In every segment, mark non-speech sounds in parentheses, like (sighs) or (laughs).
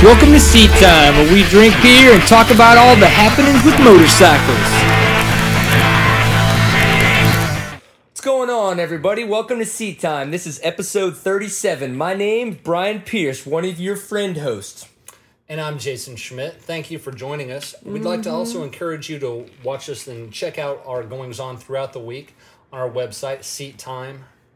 Welcome to Seat Time, where we drink beer and talk about all the happenings with motorcycles. What's going on, everybody? Welcome to Seat Time. This is episode 37. My name's Brian Pierce, one of your friend hosts. And I'm Jason Schmidt. Thank you for joining us. We'd like to also encourage you to watch us and check out our goings on throughout the week on our website,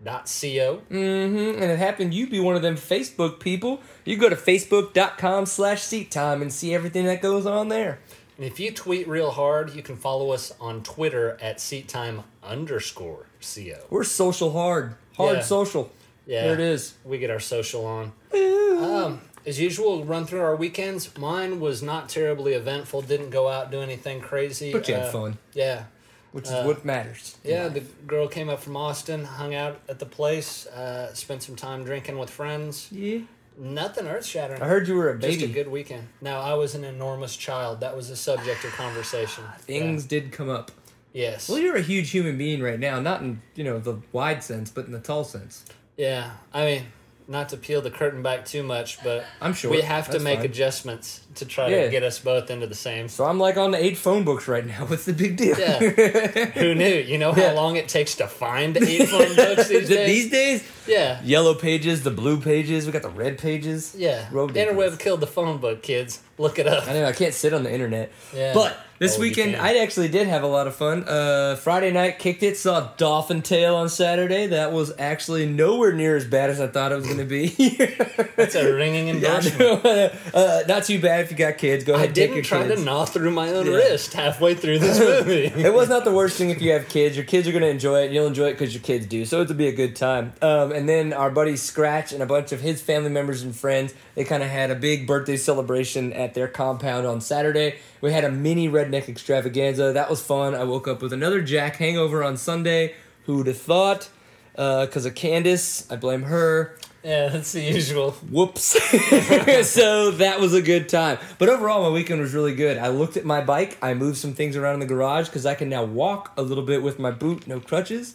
seattime.co. And it happened you'd be one of them Facebook people. You go to facebook.com slash seat time and see everything that goes on there. And if you tweet real hard, you can follow us on Twitter at seattime underscore co. We're social hard. Hard Yeah. social. Yeah. There it is. We get our social on. Um, as usual, we'll run through our weekends. Mine was not terribly eventful. Didn't go out do anything crazy. But you had Uh, fun, Yeah. Which is uh, what matters. Yeah, the girl came up from Austin, hung out at the place, uh, spent some time drinking with friends. Yeah. Nothing earth shattering. I heard you were a baby. Just a good weekend. No, I was an enormous child. That was the subject of conversation. (sighs) Things did come up. Yes. Well, you're a huge human being right now, not in you know the wide sense, but in the tall sense. Yeah. I mean, not to peel the curtain back too much, but I'm sure. we have to make fine. adjustments to try Yeah. to get us both into the same. So I'm like on the eight phone books right now. (laughs) What's the big deal? Yeah. Who knew? You know how Yeah. long it takes to find eight phone books (laughs) these days? These days, yeah. yellow pages, the blue pages, we got the red pages. Yeah. Road Interweb killed the phone book, kids. Look it up. I know I can't sit on the internet. Yeah. But this weekend. I actually did have a lot of fun. Uh, Friday night kicked it, saw Dolphin Tale on Saturday. That was actually nowhere near as bad as I thought it was going to be. (laughs) That's a ringing I endorsement. (laughs) uh, not too bad if you got kids. Go I ahead, take your didn't try kids. to gnaw through my own Yeah. wrist halfway through this (laughs) movie. it was not the worst thing if you have kids. Your kids are going to enjoy it. You'll enjoy it because your kids do. So it'll be a good time. Um, and then our buddy Scratch and a bunch of his family members and friends, they kind of had a big birthday celebration at their compound on Saturday. We had a mini redneck extravaganza. That was fun. I woke up with another Jack hangover on Sunday. Who would have thought? Uh, because of Candace. I blame her. yeah, that's the usual. Whoops. (laughs) so that was a good time. But overall, my weekend was really good. I looked at my bike. I moved some things around in the garage because I can now walk a little bit with my boot, no crutches.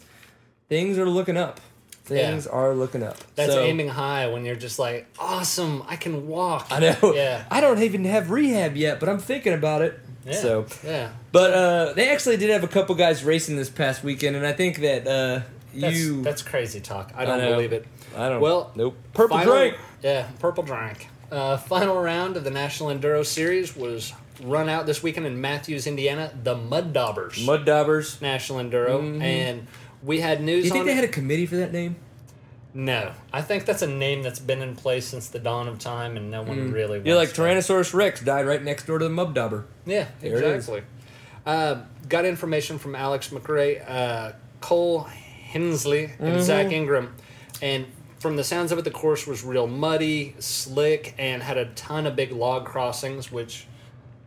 Things are looking up. Things are looking up. That's So, aiming high when you're just like, awesome, I can walk. I know. Yeah. I don't even have rehab yet, but I'm thinking about it. Yeah. So, yeah. but uh, they actually did have a couple guys racing this past weekend, and I think that uh, That's, you. that's crazy talk. I don't know. believe it. I don't. Well, nope. Purple Final- drink. Yeah, purple drink. Uh, final round of the National Enduro Series was run out this weekend in Matthews, Indiana. The Mud Daubers Mud daubers. National Enduro, and we had news. Do you think they it. had a committee for that name? No, I think that's a name that's been in place since the dawn of time, and no one really. Mm. You're like wants Tyrannosaurus Rex died right next door to the Mud Dauber. Yeah, There it is. exactly. Uh, got information from Alex McRae, uh, Cole Hensley, Mm-hmm. and Zach Ingram, and from the sounds of it, the course was real muddy, slick, and had a ton of big log crossings, which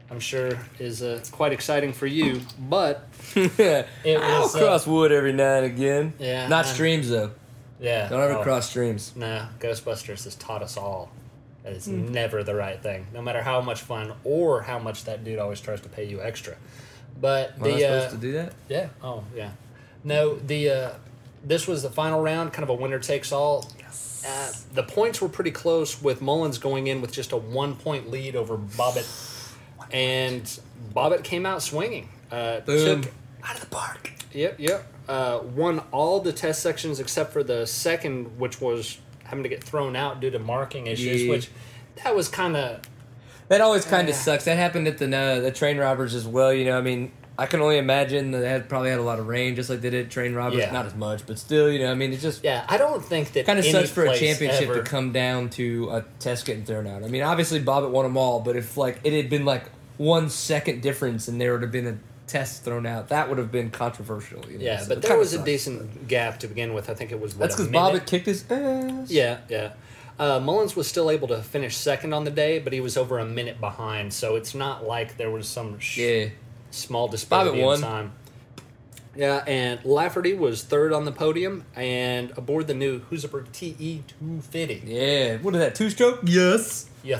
I'm sure is uh, quite exciting for you. But (laughs) It I'll was, uh, cross wood every now and again. Yeah, Not I'm- streams though. Yeah, Don't ever oh, cross streams. No, Ghostbusters has taught us all that it's Hmm. never the right thing, no matter how much fun or how much that dude always tries to pay you extra. But Am I the uh, supposed to do that? Yeah. Oh, yeah. No, the uh, this was the final round, kind of a winner takes all. Uh, the points were pretty close, with Mullins going in with just a one point lead over Bobbitt, and Bobbitt came out swinging. Uh, Boom. Took, Out of the park. Yep, yep. Uh, won all the test sections except for the second, which was having to get thrown out due to marking issues. Yeah. Which that was kind of That always kind of Yeah. sucks. That happened at the uh, the train robbers as well. You know, I mean, I can only imagine that they had probably had a lot of rain, just like they did at train robbers. Yeah. Not as much, but still, you know, I mean, it just yeah. I don't think that kind of sucks for a championship ever- to come down to a test getting thrown out. I mean, obviously Bobbitt won them all, but if like it had been like one second difference and there would have been a test thrown out, that would have been controversial. You know? Yeah, So but there was a sucks. decent gap to begin with. I think it was what, That's because? Bobbitt kicked his ass. Yeah, yeah. Uh, Mullins was still able to finish second on the day, but he was over a minute behind. So it's not like there was some sh- Yeah. small disparity Bobbitt won. in time. Yeah, and Lafferty was third on the podium and aboard the new Husaberg TE 250. Yeah. What is that? Two stroke? Yes. Yeah,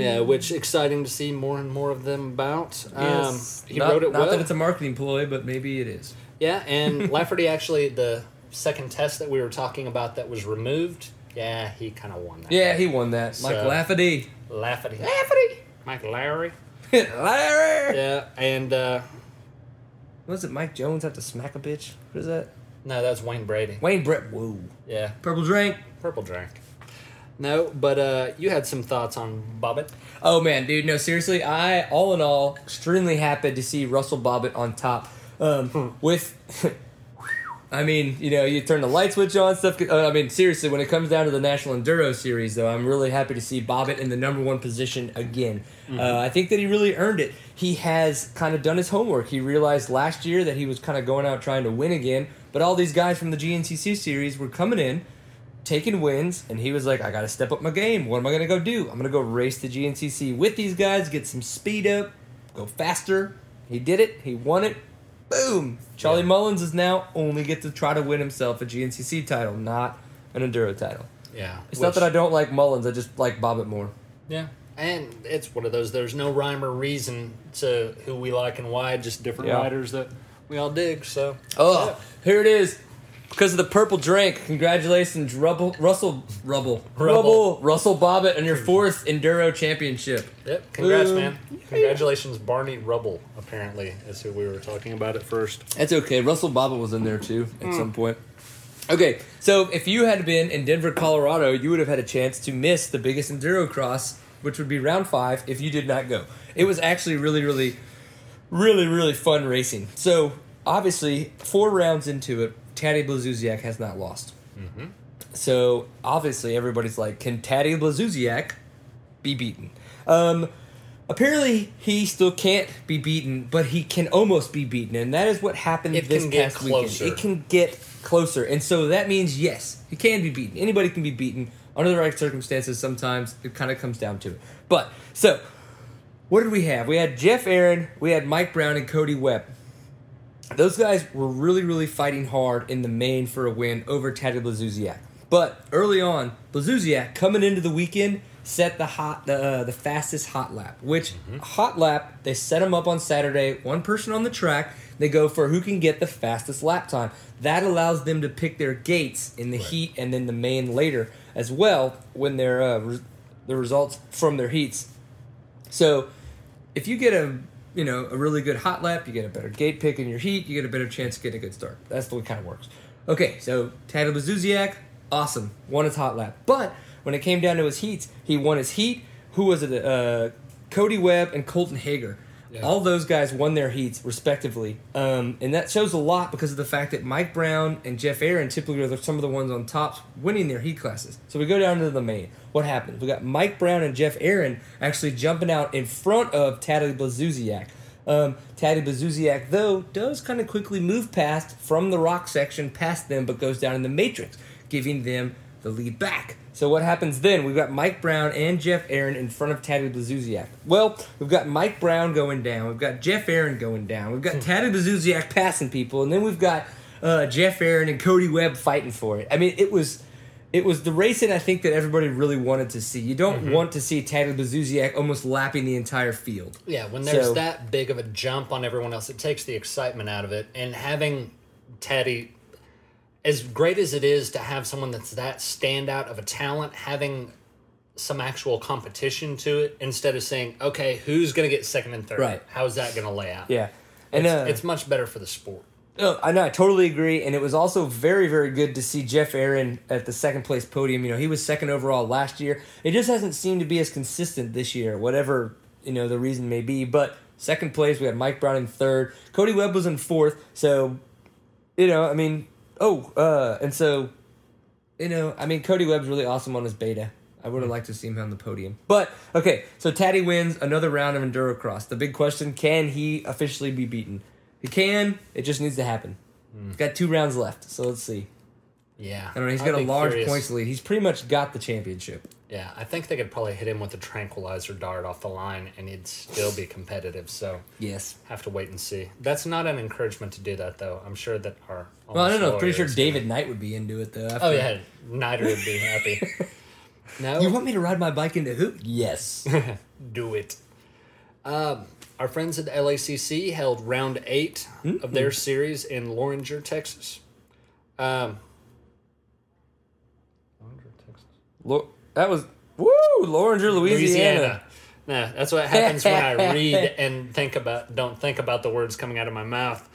yeah, which exciting to see more and more of them about. Yes. Um, he not, rode it not well. that it's a marketing ploy, but maybe it is. Yeah, and (laughs) Lafferty actually the second test that we were talking about that was removed. Yeah, he kind of won that. Yeah, he won that. Mike So- Lafferty. Lafferty. Lafferty. Mike Larry. Larry. (laughs) Yeah, and uh, Was it Mike Jones have to smack a bitch? What is that? no, that's Wayne Brady. Wayne Brett. Whoa. Yeah, Purple drink. purple drink. No, but uh, you had some thoughts on Bobbitt. Oh man, dude, no, seriously, I all in all extremely happy to see Russell Bobbitt on top. Um, with, (laughs) I mean, you know, you turn the light switch on, stuff. Uh, I mean, seriously, when it comes down to the National Enduro Series, though, I'm really happy to see Bobbitt in the number one position again. Uh, I think that he really earned it. He has kind of done his homework. He realized last year that he was kind of going out trying to win again, but all these guys from the GNCC Series were coming in taking wins, and he was like, I got to step up my game. What am I going to go do? I'm going to go race the GNCC with these guys, get some speed up, go faster. He did it. He won it. Boom. Charlie Yeah. Mullins is now only get to try to win himself a GNCC title, not an enduro title. Yeah, It's not that I don't like Mullins. I just like Bobbitt more. Yeah, and it's one of those. There's no rhyme or reason to who we like and why. Just different Yeah. riders that we all dig. So Oh, here it is. Because of the purple drink, congratulations, Rubble, Russell, Rubble, Rubble. Rubble, Russell Bobbitt, on your fourth enduro championship. Yep. Congrats, Boom. man. Congratulations, Barney Rubble. Apparently, is who we were talking about at first. That's okay. Russell Bobbitt was in there too at hmm. some point. Okay, so if you had been in Denver, Colorado, you would have had a chance to miss the biggest enduro cross, which would be round five, if you did not go. It was actually really, really, really, really fun racing. So obviously, four rounds into it, Taddy Blazusiak has not lost. So obviously, everybody's like, can Taddy Blazusiak be beaten? Um, apparently, he still can't be beaten, but he can almost be beaten, and that is what happened It this past closer. weekend. It can get closer, and so that means yes, he can be beaten. Anybody can be beaten under the right circumstances. Sometimes it kind of comes down to it. But so, what did we have? We had Geoff Aaron, we had Mike Brown, and Cody Webb. Those guys were really, really fighting hard in the main for a win over Taddy Blazusiak. But early on, Blazusiak coming into the weekend set the hot the uh, the fastest hot lap. Which hot lap they set him up on Saturday. One person on the track. They go for who can get the fastest lap time. That allows them to pick their gates in the heat and then the main later as well when their uh, re- the results from their heats. So if you get a you know a really good hot lap, you get a better gate pick in your heat, you get a better chance of getting a good start. That's the way it kind of works. Okay, so Taddy Blazusiak, awesome, won his hot lap. But when it came down to his heats, he won his heat. Who was it? Uh, Cody Webb and Colton Haaker. Yeah. All those guys won their heats respectively, um, and that shows a lot because of the fact that Mike Brown and Geoff Aaron typically are some of the ones on top winning their heat classes. So we go down to the main. What happens? We got Mike Brown and Geoff Aaron actually jumping out in front of Taddy Blazusiak. Um, Taddy though, does kind of quickly move past from the rock section past them, but goes down in the matrix, giving them the lead back. So what happens then? We've got Mike Brown and Geoff Aaron in front of Taddy Blazusiak. Well, we've got Mike Brown going down. We've got Geoff Aaron going down. We've got Taddy Blazusiak passing people, and then we've got uh, Geoff Aaron and Cody Webb fighting for it. I mean, it was it was the racing I think that everybody really wanted to see. You don't want to see Taddy Blazusiak almost lapping the entire field. Yeah, when there's So- that big of a jump on everyone else, it takes the excitement out of it. And having Teddy, as great as it is to have someone that's that standout of a talent, having some actual competition to it instead of saying, okay, who's going to get second and third? Right. How's that going to lay out? Yeah, and It's, uh, it's much better for the sport. No, I know. I totally agree, and it was also very, very good to see Geoff Aaron at the second place podium. You know, he was second overall last year. It just hasn't seemed to be as consistent this year, whatever you know the reason may be. But second place, we had Mike Brown in third. Cody Webb was in fourth. So, you know, I mean, oh, uh, and so, you know, I mean, Cody Webb's really awesome on his beta. I would have liked to see him on the podium. But okay, so Taddy wins another round of Endurocross. The big question: Can he officially be beaten? He can. It just needs to happen. He's got two rounds left, so let's see. Yeah. I don't know. He's I'd got a large curious. points lead. He's pretty much got the championship. Yeah, I think they could probably hit him with a tranquilizer dart off the line and he'd still be competitive. So Yes. have to wait and see. That's not an encouragement to do that, though. I'm sure that our. Well, I don't know. Pretty sure lawyers- David Knight would be into it though. Oh after- yeah, Nider would be happy. (laughs) No, You want me to ride my bike into who? Yes. (laughs) do it. Um, our friends at LACC held round 8 of their series in Loranger, Texas. Um, Loranger, Texas. Lo- that was woo, Loranger, Louisiana. Nah, that's what happens when I (laughs) read and think about don't think about the words coming out of my mouth.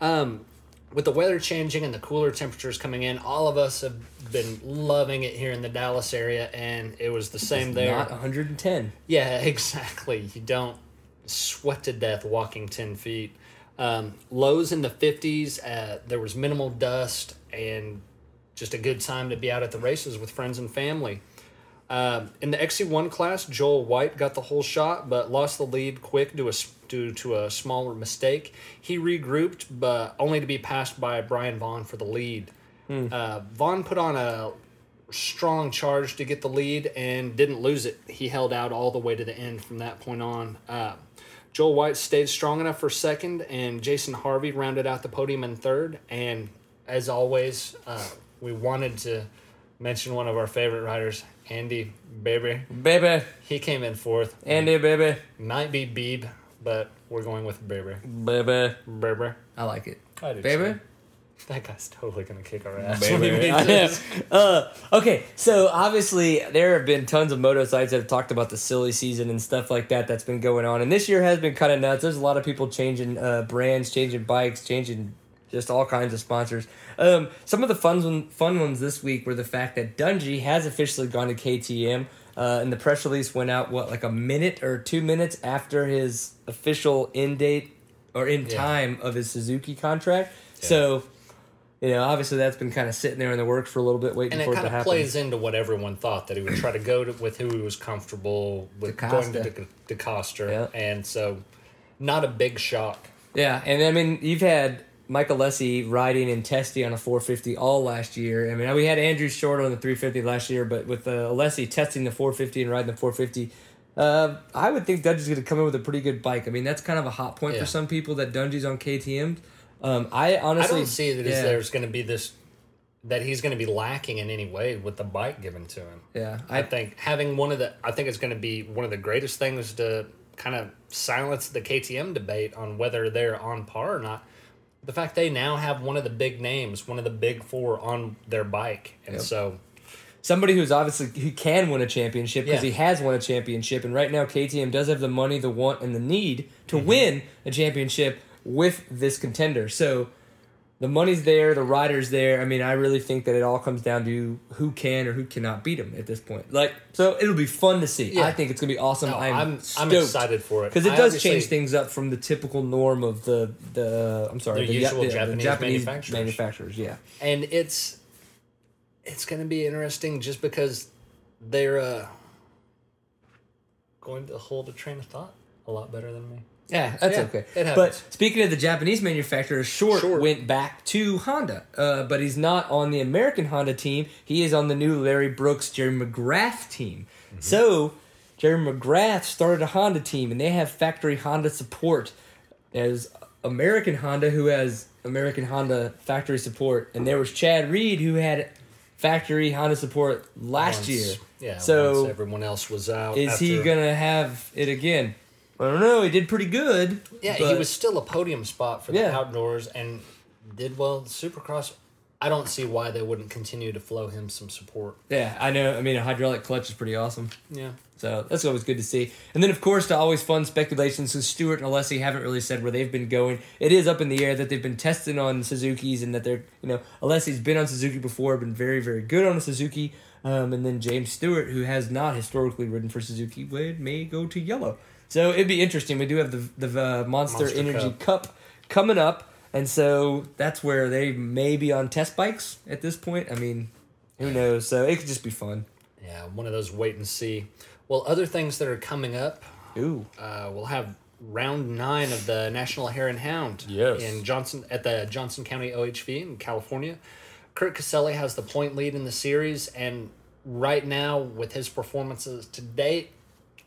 Um, with the weather changing and the cooler temperatures coming in, all of us have been loving it here in the Dallas area, and it was the same there. Not 110. Yeah, (laughs) exactly. You don't sweat to death walking 10 feet. Um, lows in the 50s, uh, there was minimal dust, and just a good time to be out at the races with friends and family. Um, in the XC1 class, Joel White got the whole shot, but lost the lead quick due, a, due to a smaller mistake. He regrouped, but only to be passed by Brian Vaughn for the lead. Uh, Vaughn put on a strong charge to get the lead and didn't lose it. He held out all the way to the end from that point on. Uh, Joel White stayed strong enough for second, and Jason Harvey rounded out the podium in third. And as always, uh, we wanted to mention one of our favorite riders, Andy Baby. Baby. He came in fourth. Andy, baby. Might be Beeb, but we're going with Baby. Baby. Baby. I like it. I do Baby? too. That guy's totally gonna kick our ass. Baby. (laughs) when he I makes am. this. uh, okay, so obviously there have been tons of moto sites that have talked about the silly season and stuff like that that's been going on, and this year has been kind of nuts. There's a lot of people changing uh, brands, changing bikes, changing just all kinds of sponsors. Um, some of the fun one, fun ones this week were the fact that Dungey has officially gone to KTM. Uh, and the press release went out what like a minute or two minutes after his official end date or in Yeah. time of his Suzuki contract. So you know, obviously that's been kind of sitting there in the works for a little bit, waiting And it for it kind to of happen. plays into what everyone thought that he would try to go to, with who he was comfortable with going to DeCoster. De. Yeah. And so, not a big shock. Yeah, and I mean, you've had Mike Alessi riding and testing on a 450 all last year. I mean, we had Andrew Short on the 350 last year, but with uh, Lessie testing the 450 and riding the 450, uh, I would think Dungey's going to come in with a pretty good bike. I mean, that's kind of a hot point Yeah. for some people that Dungey's on KTM. Um, I I honestly don't see that yeah, there's going to be this that he's going to be lacking in any way with the bike given to him. Yeah, I I think having one of the I think it's going to be one of the greatest things to kind of silence the KTM debate on whether they're on par or not. The fact they now have one of the big names, one of the big four on their bike, and Yep. so somebody who's obviously who can win a championship because Yeah. he has won a championship, and right now KTM does have the money, the want, and the need to Mm-hmm. win a championship with this contender. So the money's there, the rider's there. I mean, I really think that it all comes down to who can or who cannot beat him at this point. Like, so it'll be fun to see. Yeah. I think it's gonna be awesome. no, I'm I'm I'm, excited for it because it I does change things up from the typical norm of the the I'm sorry The the, usual the Japanese manufacturers. manufacturers. Yeah, and it's it's going to be interesting just because they're uh, going to hold a train of thought a lot better than me. Yeah, that's Yeah, okay. But speaking of the Japanese manufacturer, Short, Short. went back to Honda, uh, but he's not on the American Honda team. He is on the new Larry Brooks, Jerry McGrath team. Mm-hmm. So Jerry McGrath started a Honda team, and they have factory Honda support. as American Honda, who has American Honda factory support, and there was Chad Reed, who had factory Honda support last Once- year. yeah. So everyone else was out. is he gonna have it again? I don't know. He did pretty good. Yeah, he was still a podium spot for the Yeah. outdoors and did well. Supercross. I don't see why they wouldn't continue to flow him some support. Yeah, I know. I mean, a hydraulic clutch is pretty awesome. Yeah. So that's always good to see. And then, of course, to always fun speculation, because Stewart and Alessi haven't really said where they've been going. It is up in the air that they've been testing on Suzuki's and that they're, you know, Alessi's been on Suzuki before, been very, very good on a Suzuki. Um, and then James Stewart, who has not historically ridden for Suzuki, would may go to yellow. So it'd be interesting. We do have the the uh, Monster, Monster Energy Cup. Cup coming up, and so that's where they may be on test bikes at this point. I mean, who knows? So it could just be fun. Yeah, one of those wait and see. Well, other things that are coming up, Ooh. uh, we'll have round nine of the National Hare and Hound Yes. in Johnson at the Johnson County OHV in California. Kurt Caselli has the point lead in the series, and right now, with his performances to date,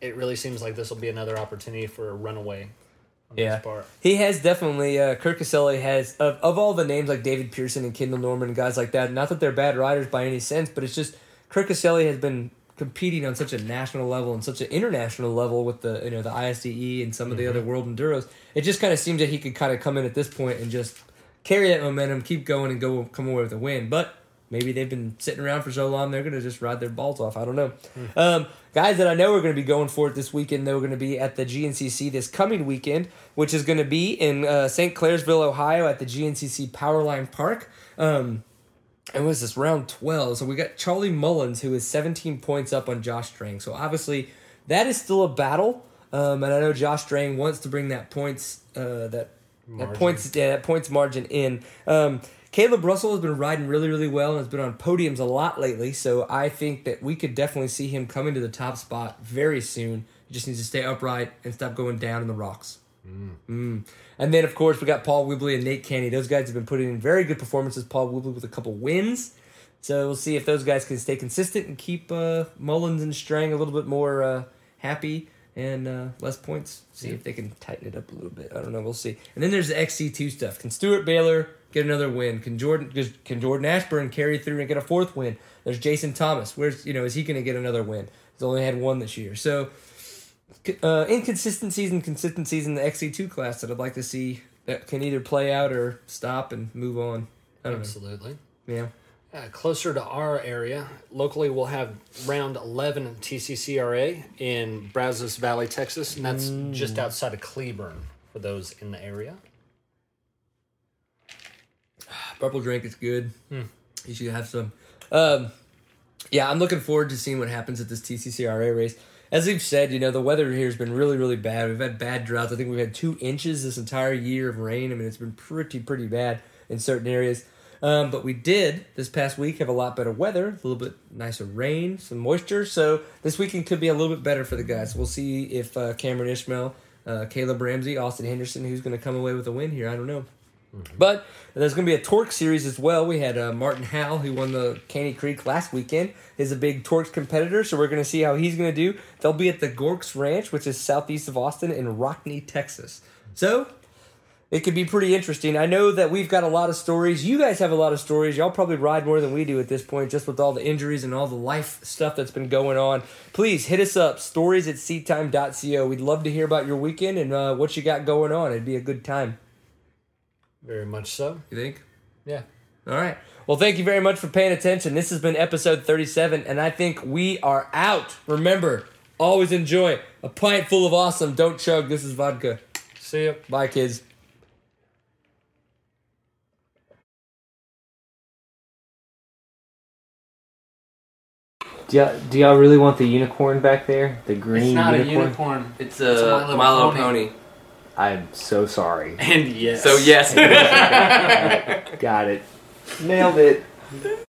it really seems like this will be another opportunity for a runaway on Yeah. part. He has definitely. Uh, Kurt Caselli has of, of all the names like David Pearson and Kendall Norman and guys like that. Not that they're bad riders by any sense, but it's just Kurt Caselli has been competing on such a national level and such an international level with the you know the ISDE and some of the other world enduros. It just kind of seems that he could kind of come in at this point and just carry that momentum, keep going, and go come away with a win. But maybe they've been sitting around for so long they're going to just ride their balls off. I don't know. Um, guys that I know are going to be going for it this weekend, they're going to be at the GNCC this coming weekend, which is going to be in uh, St. Clairsville, Ohio, at the GNCC Powerline Park. Um, and was this round 12 so we got charlie mullins who is 17 points up on josh strang so obviously that is still a battle um, and i know josh strang wants to bring that points uh, that, that points yeah, that points margin in um, kailub russell has been riding really really well and has been on podiums a lot lately so i think that we could definitely see him coming to the top spot very soon he just needs to stay upright and stop going down in the rocks Mm. And then, of course, we got Paul Whibley and Nate Kanney. Those guys have been putting in very good performances. Paul Whibley with a couple wins. So we'll see if those guys can stay consistent and keep uh, Mullins and Strang a little bit more uh, happy and uh, less points. See if they can tighten it up a little bit. I don't know. We'll see. And then there's the XC2 stuff. Can Steward Baylor get another win? Can Jordan can Jordan Ashburn carry through and get a fourth win? There's Jason Thomas. Where's you know is he going to get another win? He's only had one this year. So uh, inconsistencies and consistencies in the XC2 class that I'd like to see that can either play out or stop and move on. I don't Absolutely. know. Yeah. Uh, closer to our area, locally we'll have round 11 TCCRA in Brazos Valley, Texas, and that's just outside of Cleburne for those in the area. (sighs) Purple drink is good. You should have some. Um, yeah, I'm looking forward to seeing what happens at this TCCRA race. As we've said, you know, the weather here has been really, really bad. We've had bad droughts. I think we've had two inches this entire year of rain. I mean, it's been pretty, pretty bad in certain areas. Um, but we did this past week have a lot better weather, a little bit nicer rain, some moisture. So this weekend could be a little bit better for the guys. We'll see if uh, Cameron Ishmael, uh, Caleb Ramsey, Austin Henderson, who's going to come away with a win here. I don't know. But there's going to be a Torque series as well. We had uh, Martin Howell, who won the Caney Creek last weekend, is a big Torques competitor, so we're going to see how he's going to do. They'll be at the Gorks Ranch, which is southeast of Austin in Rockne, Texas. So it could be pretty interesting. I know that we've got a lot of stories. You guys have a lot of stories. Y'all probably ride more than we do at this point, just with all the injuries and all the life stuff that's been going on. Please hit us up, stories at seattime.co. We'd love to hear about your weekend and uh, what you got going on. It'd be a good time. Very much so. You think? Yeah. All right. Well, thank you very much for paying attention. This has been episode 37, and I think we are out. Remember, always enjoy a pint full of awesome. Don't chug. This is vodka. See ya. Bye, kids. Do y'all, do y'all really want the unicorn back there? The green It's not unicorn? a unicorn. It's It's a a My Little Pony. Pony. I'm so sorry. (laughs) And yes. So, yes. (laughs) Got it. Nailed it.